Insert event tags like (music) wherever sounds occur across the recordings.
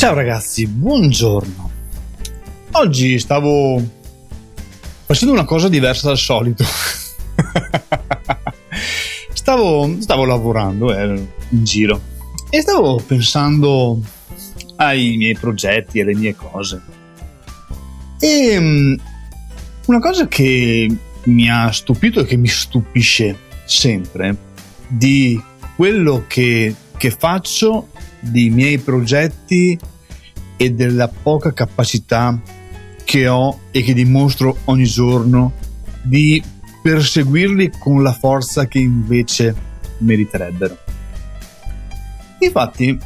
Ciao ragazzi, buongiorno. Oggi stavo facendo una cosa diversa dal solito. (laughs) stavo, stavo, lavorando, eh, in giro e stavo pensando ai miei progetti, alle mie cose. E mm, una cosa che mi ha stupito e che mi stupisce sempre di quello che, che faccio, dei miei progetti e della poca capacità che ho e che dimostro ogni giorno di perseguirli con la forza che invece meriterebbero. Infatti,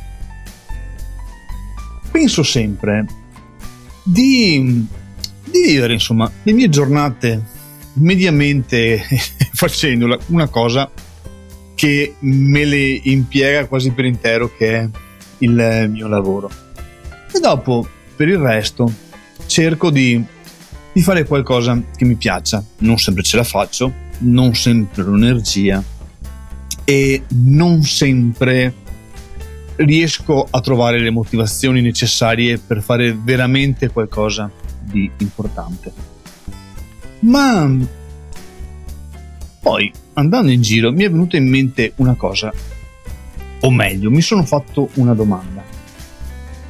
penso sempre di, di vivere insomma le mie giornate mediamente (laughs) facendo una cosa che me le impiega quasi per intero che è il mio lavoro e dopo, per il resto, cerco di, di fare qualcosa che mi piaccia. Non sempre ce la faccio, non sempre ho l'energia e non sempre riesco a trovare le motivazioni necessarie per fare veramente qualcosa di importante. Ma poi, andando in giro, mi è venuta in mente una cosa, o meglio, mi sono fatto una domanda.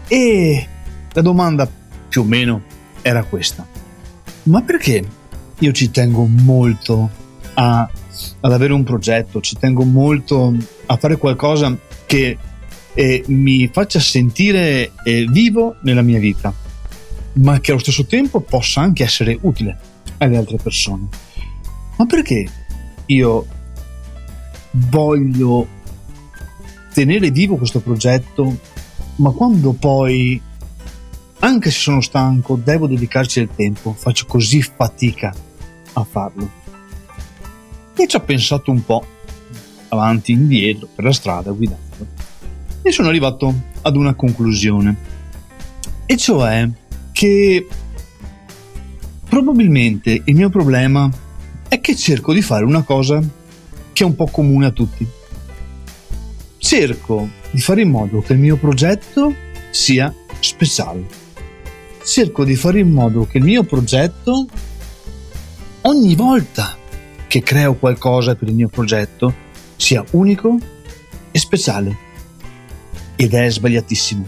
E la domanda più o meno era questa. Ma perché io ci tengo molto a, ad avere un progetto, ci tengo molto a fare qualcosa che eh, mi faccia sentire eh, vivo nella mia vita, ma che allo stesso tempo possa anche essere utile alle altre persone. Ma perché io voglio tenere vivo questo progetto ma quando poi, anche se sono stanco, devo dedicarci del tempo, faccio così fatica a farlo. E ci ho pensato un po', avanti e indietro, per la strada, guidando, e sono arrivato ad una conclusione, e cioè che probabilmente il mio problema è che cerco di fare una cosa che è un po' comune a tutti. Cerco di fare in modo che il mio progetto sia speciale. Cerco di fare in modo che il mio progetto, ogni volta che creo qualcosa per il mio progetto, sia unico e speciale. Ed è sbagliatissimo.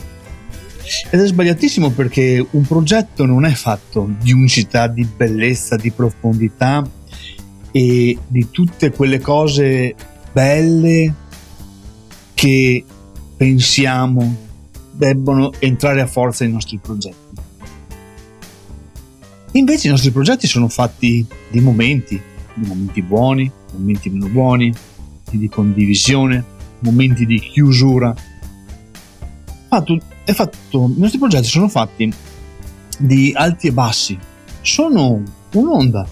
Ed è sbagliatissimo perché un progetto non è fatto di unicità, di bellezza, di profondità e di tutte quelle cose belle che pensiamo debbono entrare a forza nei nostri progetti. Invece i nostri progetti sono fatti di momenti, di momenti buoni, momenti meno buoni, di condivisione, momenti di chiusura. Fatto, fatto, I nostri progetti sono fatti di alti e bassi, sono un'onda,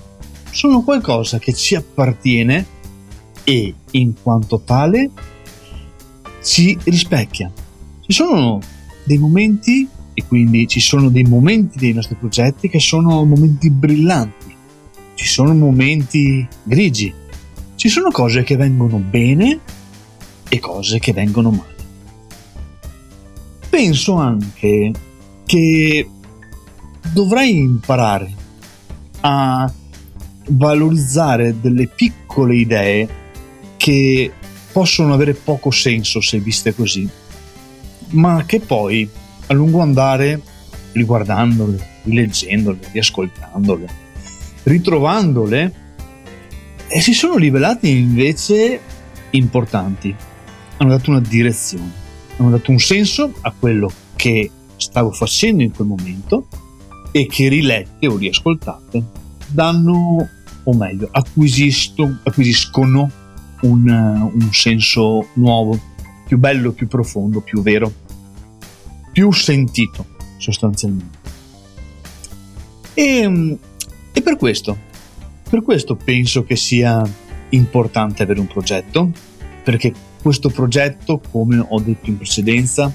sono qualcosa che ci appartiene e in quanto tale si rispecchia. Ci sono dei momenti, e quindi ci sono dei momenti dei nostri progetti che sono momenti brillanti, ci sono momenti grigi, ci sono cose che vengono bene e cose che vengono male. Penso anche che dovrai imparare a valorizzare delle piccole idee che possono avere poco senso se viste così, ma che poi a lungo andare, riguardandole, rileggendole, riascoltandole, ritrovandole, e si sono rivelate invece importanti. Hanno dato una direzione, hanno dato un senso a quello che stavo facendo in quel momento e che rilette o riascoltate danno, o meglio, acquisiscono un, un senso nuovo, più bello, più profondo, più vero, più sentito sostanzialmente. E, e per questo, per questo penso che sia importante avere un progetto, perché questo progetto, come ho detto in precedenza,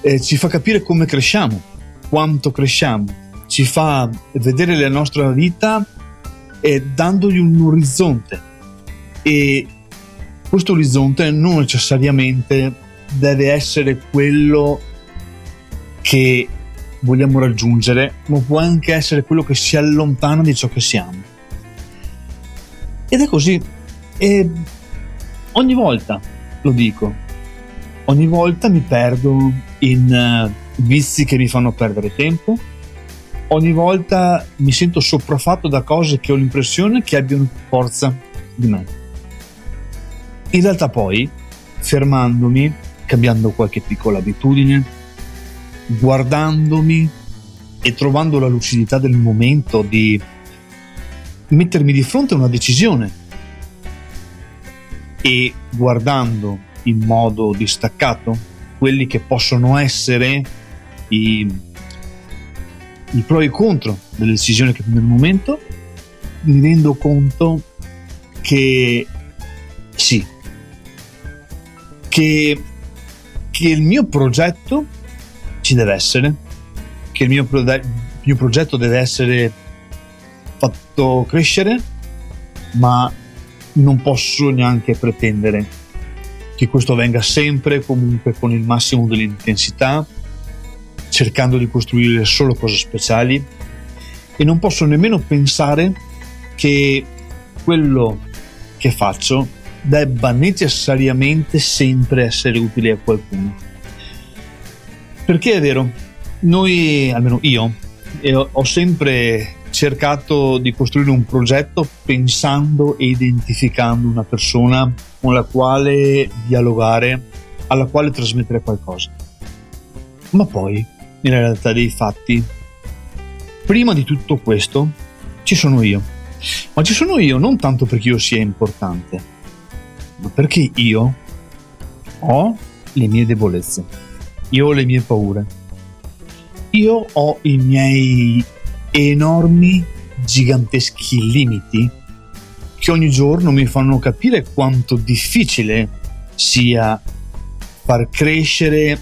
eh, ci fa capire come cresciamo, quanto cresciamo, ci fa vedere la nostra vita e dandogli un orizzonte, e questo orizzonte non necessariamente deve essere quello che vogliamo raggiungere, ma può anche essere quello che si allontana di ciò che siamo. Ed è così. E ogni volta lo dico, ogni volta mi perdo in uh, vizi che mi fanno perdere tempo, ogni volta mi sento sopraffatto da cose che ho l'impressione che abbiano forza di me. In realtà poi, fermandomi, cambiando qualche piccola abitudine, guardandomi e trovando la lucidità del momento di mettermi di fronte a una decisione e guardando in modo distaccato quelli che possono essere i, i pro e i contro delle decisioni che prendo nel momento, mi rendo conto che sì, che, che il mio progetto ci deve essere, che il mio, pro- il mio progetto deve essere fatto crescere, ma non posso neanche pretendere che questo avvenga sempre comunque con il massimo dell'intensità, cercando di costruire solo cose speciali. E non posso nemmeno pensare che quello che faccio debba necessariamente sempre essere utile a qualcuno. Perché è vero, noi, almeno io, ho sempre cercato di costruire un progetto pensando e identificando una persona con la quale dialogare, alla quale trasmettere qualcosa. Ma poi, nella realtà dei fatti, prima di tutto questo ci sono io. Ma ci sono io non tanto perché io sia importante, ma perché io ho le mie debolezze, io ho le mie paure, io ho i miei enormi, giganteschi limiti che ogni giorno mi fanno capire quanto difficile sia far crescere,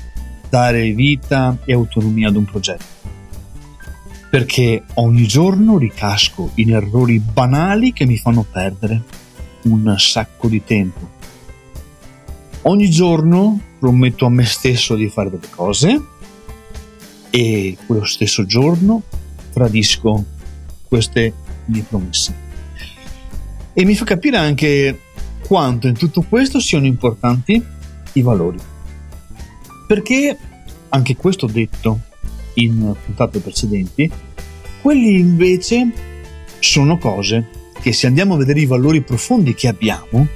dare vita e autonomia ad un progetto. Perché ogni giorno ricasco in errori banali che mi fanno perdere un sacco di tempo. Ogni giorno prometto a me stesso di fare delle cose e quello stesso giorno tradisco queste mie promesse. E mi fa capire anche quanto in tutto questo siano importanti i valori. Perché, anche questo detto in puntate precedenti, quelli invece sono cose che se andiamo a vedere i valori profondi che abbiamo,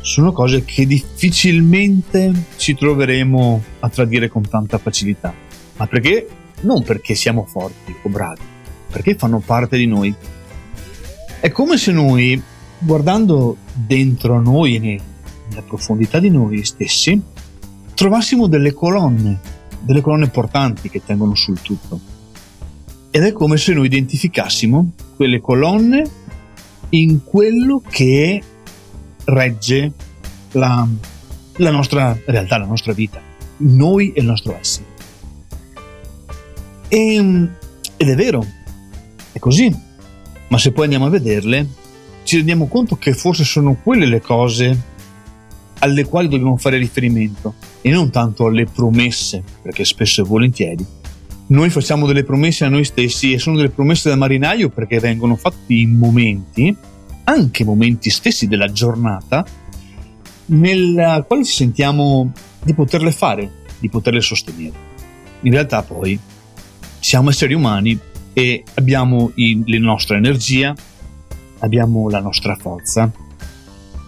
sono cose che difficilmente ci troveremo a tradire con tanta facilità. Ma perché non perché siamo forti o bravi, perché fanno parte di noi. È come se noi, guardando dentro noi e nella profondità di noi stessi, trovassimo delle colonne, delle colonne portanti che tengono sul tutto. Ed è come se noi identificassimo quelle colonne in quello che regge la, la nostra realtà, la nostra vita, noi e il nostro essere. E, ed è vero, è così. Ma se poi andiamo a vederle, ci rendiamo conto che forse sono quelle le cose alle quali dobbiamo fare riferimento e non tanto alle promesse, perché spesso e volentieri noi facciamo delle promesse a noi stessi e sono delle promesse da marinaio perché vengono fatti in momenti, anche momenti stessi della giornata, nella quale ci sentiamo di poterle fare, di poterle sostenere. In realtà poi siamo esseri umani e abbiamo la nostra energia, abbiamo la nostra forza,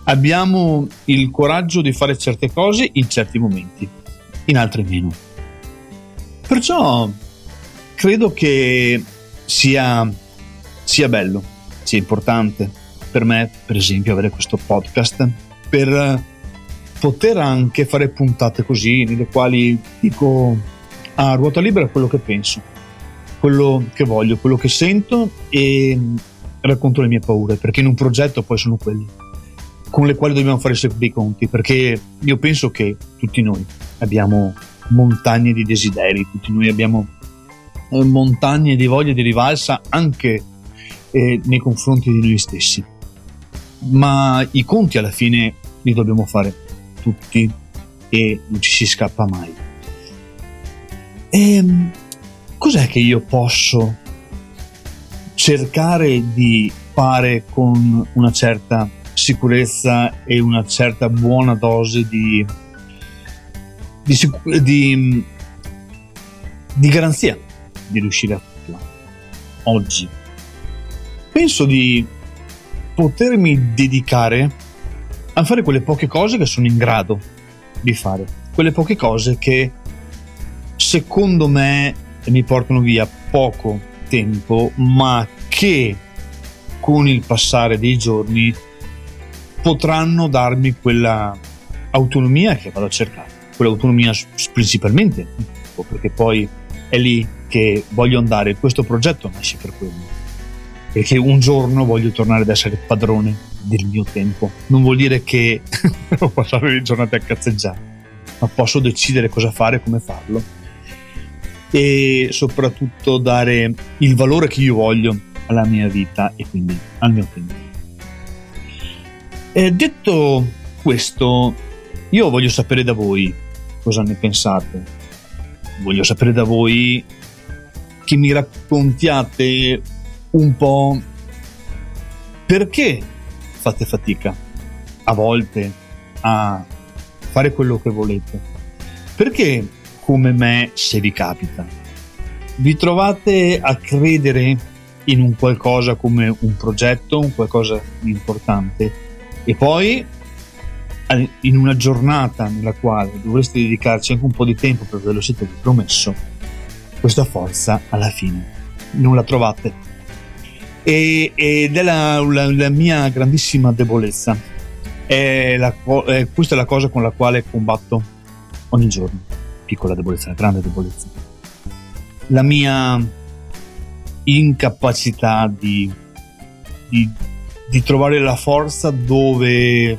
abbiamo il coraggio di fare certe cose in certi momenti, in altri meno. Perciò credo che sia, sia bello, sia importante per me, per esempio, avere questo podcast per poter anche fare puntate così nelle quali dico a ruota libera quello che penso quello che voglio, quello che sento e racconto le mie paure, perché in un progetto poi sono quelli con le quali dobbiamo fare sempre i conti, perché io penso che tutti noi abbiamo montagne di desideri, tutti noi abbiamo eh, montagne di voglia di rivalsa anche eh, nei confronti di noi stessi. Ma i conti alla fine li dobbiamo fare tutti e non ci si scappa mai. E ehm, cos'è che io posso cercare di fare con una certa sicurezza e una certa buona dose di, di, di, di garanzia di riuscire a farla. Oggi. Penso di potermi dedicare a fare quelle poche cose che sono in grado di fare, quelle poche cose che secondo me mi portano via poco tempo, ma che con il passare dei giorni potranno darmi quella autonomia che vado a cercare, quell'autonomia principalmente, perché poi è lì che voglio andare, questo progetto nasce per quello, perché un giorno voglio tornare ad essere padrone del mio tempo, non vuol dire che (laughs) devo passare le giornate a cazzeggiare, ma posso decidere cosa fare e come farlo e soprattutto dare il valore che io voglio alla mia vita e quindi al mio tempo. E detto questo, io voglio sapere da voi cosa ne pensate. Voglio sapere da voi che mi raccontiate un po' perché fate fatica a volte a fare quello che volete. Perché, come me, se vi capita, vi trovate a credere in un qualcosa come un progetto, un qualcosa di importante e poi in una giornata nella quale dovreste dedicarci anche un po' di tempo perché ve lo siete promesso, questa forza alla fine non la trovate. E, ed è la, la, la, mia grandissima debolezza. È la, è, questa è la cosa con la quale combatto ogni giorno. Piccola debolezza, grande debolezza. La mia incapacità di, di di trovare la forza dove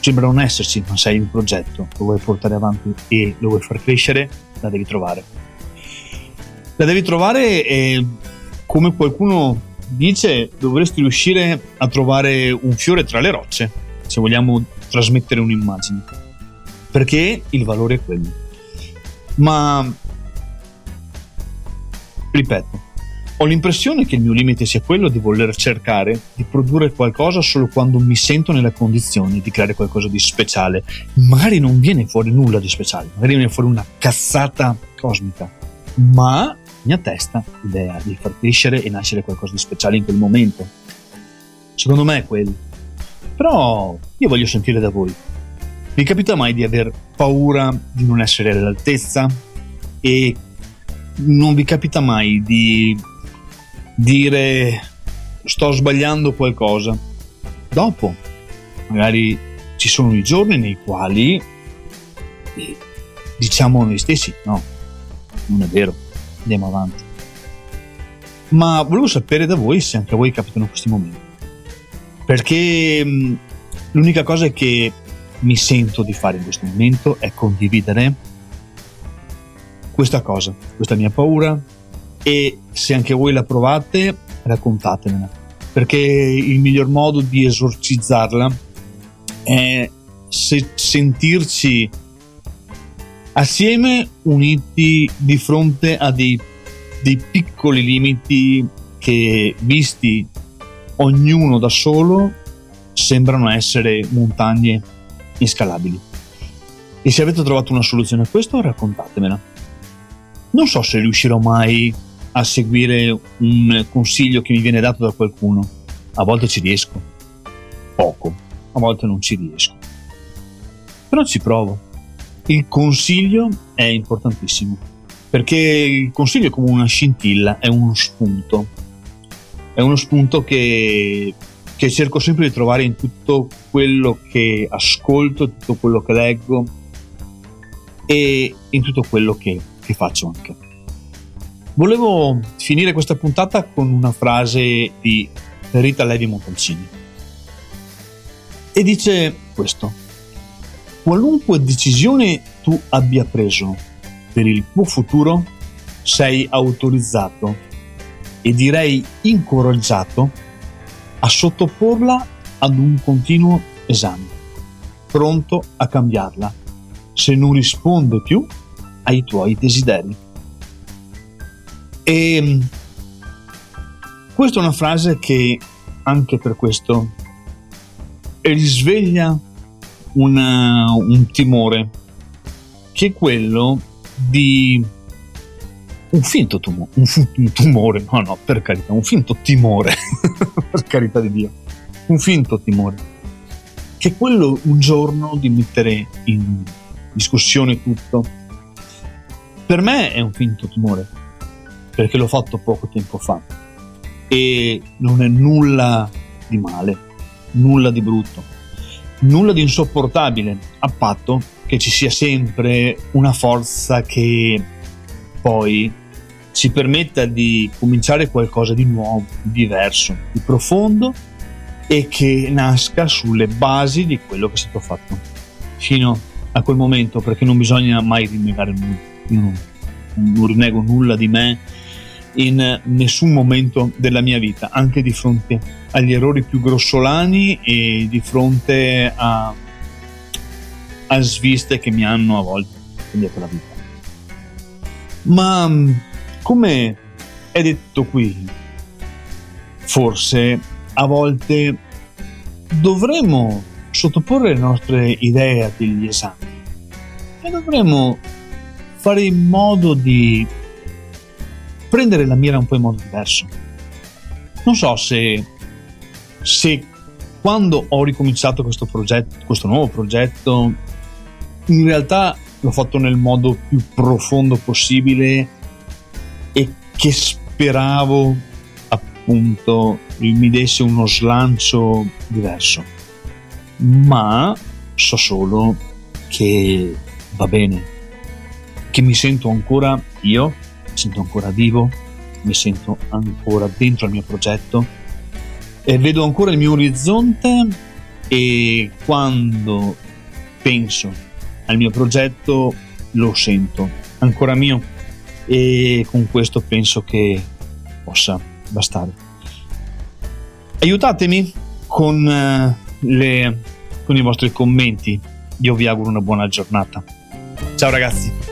sembra non esserci, ma sei un progetto, lo vuoi portare avanti e lo vuoi far crescere, la devi trovare. La devi trovare e come qualcuno dice, dovresti riuscire a trovare un fiore tra le rocce, se vogliamo trasmettere un'immagine. Perché il valore è quello. Ma ripeto, ho l'impressione che il mio limite sia quello di voler cercare di produrre qualcosa solo quando mi sento nella condizione di creare qualcosa di speciale. Magari non viene fuori nulla di speciale, magari viene fuori una cazzata cosmica, ma mia testa l'idea di far crescere e nascere qualcosa di speciale in quel momento. Secondo me è quello. Però io voglio sentire da voi. Vi capita mai di aver paura di non essere all'altezza? E non vi capita mai di dire sto sbagliando qualcosa. Dopo, magari ci sono i giorni nei quali eh, diciamo noi stessi, no, non è vero, andiamo avanti. Ma volevo sapere da voi se anche a voi capitano questi momenti. Perché mm, l'unica cosa che mi sento di fare in questo momento è condividere questa cosa, questa mia paura, e se anche voi la provate raccontatemela perché il miglior modo di esorcizzarla è se sentirci assieme uniti di fronte a dei, dei piccoli limiti che visti ognuno da solo sembrano essere montagne inscalabili e se avete trovato una soluzione a questo raccontatemela non so se riuscirò mai a seguire un consiglio che mi viene dato da qualcuno. A volte ci riesco, poco, a volte non ci riesco. Però ci provo. Il consiglio è importantissimo, perché il consiglio è come una scintilla, è uno spunto. È uno spunto che, che cerco sempre di trovare in tutto quello che ascolto, tutto quello che leggo e in tutto quello che, che faccio anche. Volevo finire questa puntata con una frase di Rita Levi Montalcini. E dice questo. Qualunque decisione tu abbia preso per il tuo futuro, sei autorizzato e direi incoraggiato a sottoporla ad un continuo esame, pronto a cambiarla. Se non risponde più, ai tuoi desideri. E mm, questa è una frase che anche per questo risveglia una, un timore, che è quello di un finto tumore, un, un tumore, no no, per carità, un finto timore, (laughs) per carità di Dio, un finto timore, che è quello un giorno di mettere in discussione tutto. Per me è un finto timore, perché l'ho fatto poco tempo fa e non è nulla di male, nulla di brutto, nulla di insopportabile, a patto che ci sia sempre una forza che poi ci permetta di cominciare qualcosa di nuovo, di diverso, di profondo e che nasca sulle basi di quello che è stato fatto fino a quel momento perché non bisogna mai rinnegare nulla. Io non, non rinnego nulla di me in nessun momento della mia vita anche di fronte agli errori più grossolani e di fronte a, a sviste che mi hanno a volte cambiato la vita ma come è detto qui, forse a volte dovremmo sottoporre le nostre idee a degli esami e dovremmo fare in modo di prendere la mira un po' in modo diverso. Non so se, se quando ho ricominciato questo progetto, questo nuovo progetto, in realtà l'ho fatto nel modo più profondo possibile e che speravo appunto mi desse uno slancio diverso. Ma so solo che va bene, che mi sento ancora io, mi sento ancora vivo, mi sento ancora dentro al mio progetto e vedo ancora il mio orizzonte e quando penso al mio progetto lo sento ancora mio e con questo penso che possa bastare. Aiutatemi con, uh, le, con i vostri commenti. Io vi auguro una buona giornata. Ciao ragazzi.